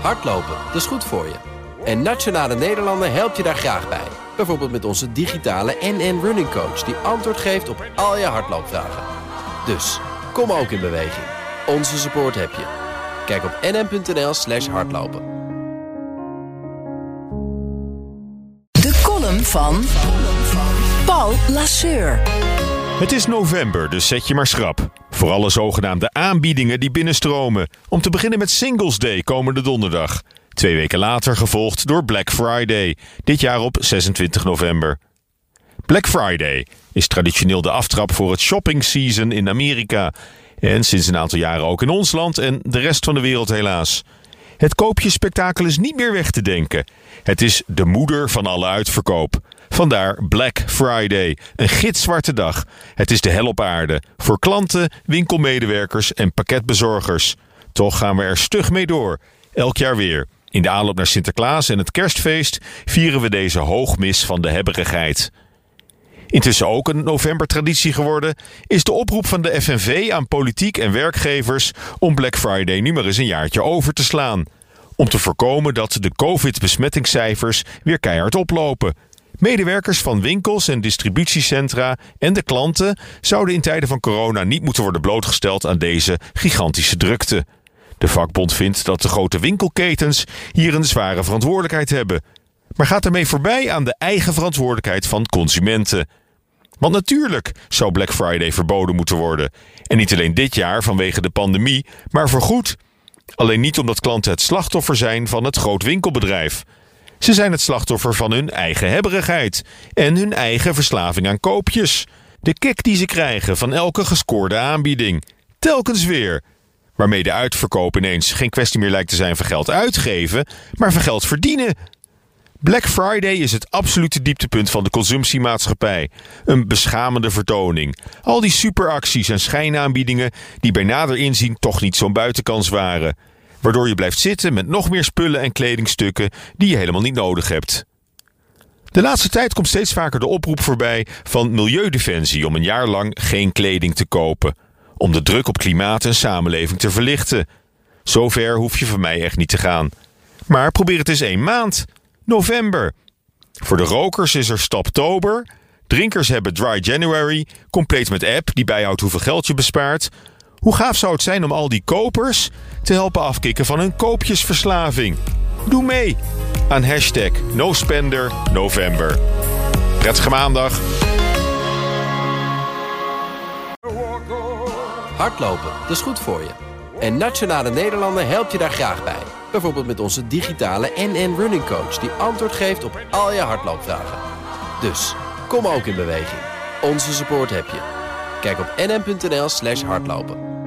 Hardlopen, dat is goed voor je. En Nationale Nederlanden helpt je daar graag bij. Bijvoorbeeld met onze digitale NN Running Coach... die antwoord geeft op al je hardloopvragen. Dus, kom ook in beweging. Onze support heb je. Kijk op nn.nl slash hardlopen. De column van Paul Lasseur. Het is november, dus zet je maar schrap. Voor alle zogenaamde aanbiedingen die binnenstromen. Om te beginnen met Singles Day komende donderdag. Twee weken later gevolgd door Black Friday, dit jaar op 26 november. Black Friday is traditioneel de aftrap voor het shopping season in Amerika. En sinds een aantal jaren ook in ons land en de rest van de wereld helaas. Het koopjespektakel is niet meer weg te denken. Het is de moeder van alle uitverkoop. Vandaar Black Friday, een gitzwarte dag. Het is de hel op aarde voor klanten, winkelmedewerkers en pakketbezorgers. Toch gaan we er stug mee door, elk jaar weer. In de aanloop naar Sinterklaas en het kerstfeest vieren we deze hoogmis van de hebberigheid. Intussen ook een novembertraditie geworden is de oproep van de FNV aan politiek en werkgevers om Black Friday nu maar eens een jaartje over te slaan. Om te voorkomen dat de COVID-besmettingscijfers weer keihard oplopen. Medewerkers van winkels en distributiecentra en de klanten zouden in tijden van corona niet moeten worden blootgesteld aan deze gigantische drukte. De vakbond vindt dat de grote winkelketens hier een zware verantwoordelijkheid hebben. Maar gaat ermee voorbij aan de eigen verantwoordelijkheid van consumenten. Want natuurlijk zou Black Friday verboden moeten worden. En niet alleen dit jaar vanwege de pandemie, maar voorgoed. Alleen niet omdat klanten het slachtoffer zijn van het groot winkelbedrijf. Ze zijn het slachtoffer van hun eigen hebberigheid en hun eigen verslaving aan koopjes. De kick die ze krijgen van elke gescoorde aanbieding. Telkens weer. Waarmee de uitverkoop ineens geen kwestie meer lijkt te zijn van geld uitgeven, maar van geld verdienen. Black Friday is het absolute dieptepunt van de consumptiemaatschappij. Een beschamende vertoning. Al die superacties en schijnaanbiedingen die bij nader inzien toch niet zo'n buitenkans waren. Waardoor je blijft zitten met nog meer spullen en kledingstukken die je helemaal niet nodig hebt. De laatste tijd komt steeds vaker de oproep voorbij van Milieudefensie om een jaar lang geen kleding te kopen. Om de druk op klimaat en samenleving te verlichten. Zover hoef je van mij echt niet te gaan. Maar probeer het eens één maand. November. Voor de rokers is er Staptober. Drinkers hebben Dry January, compleet met app die bijhoudt hoeveel geld je bespaart. Hoe gaaf zou het zijn om al die kopers te helpen afkicken van hun koopjesverslaving? Doe mee aan hashtag NoSpenderNovember. Prettige maandag. Hardlopen, dat is goed voor je. En Nationale Nederlanden helpt je daar graag bij. Bijvoorbeeld met onze digitale NN Running Coach... die antwoord geeft op al je hardloopvragen. Dus, kom ook in beweging. Onze support heb je. Kijk op nn.nl slash hardlopen.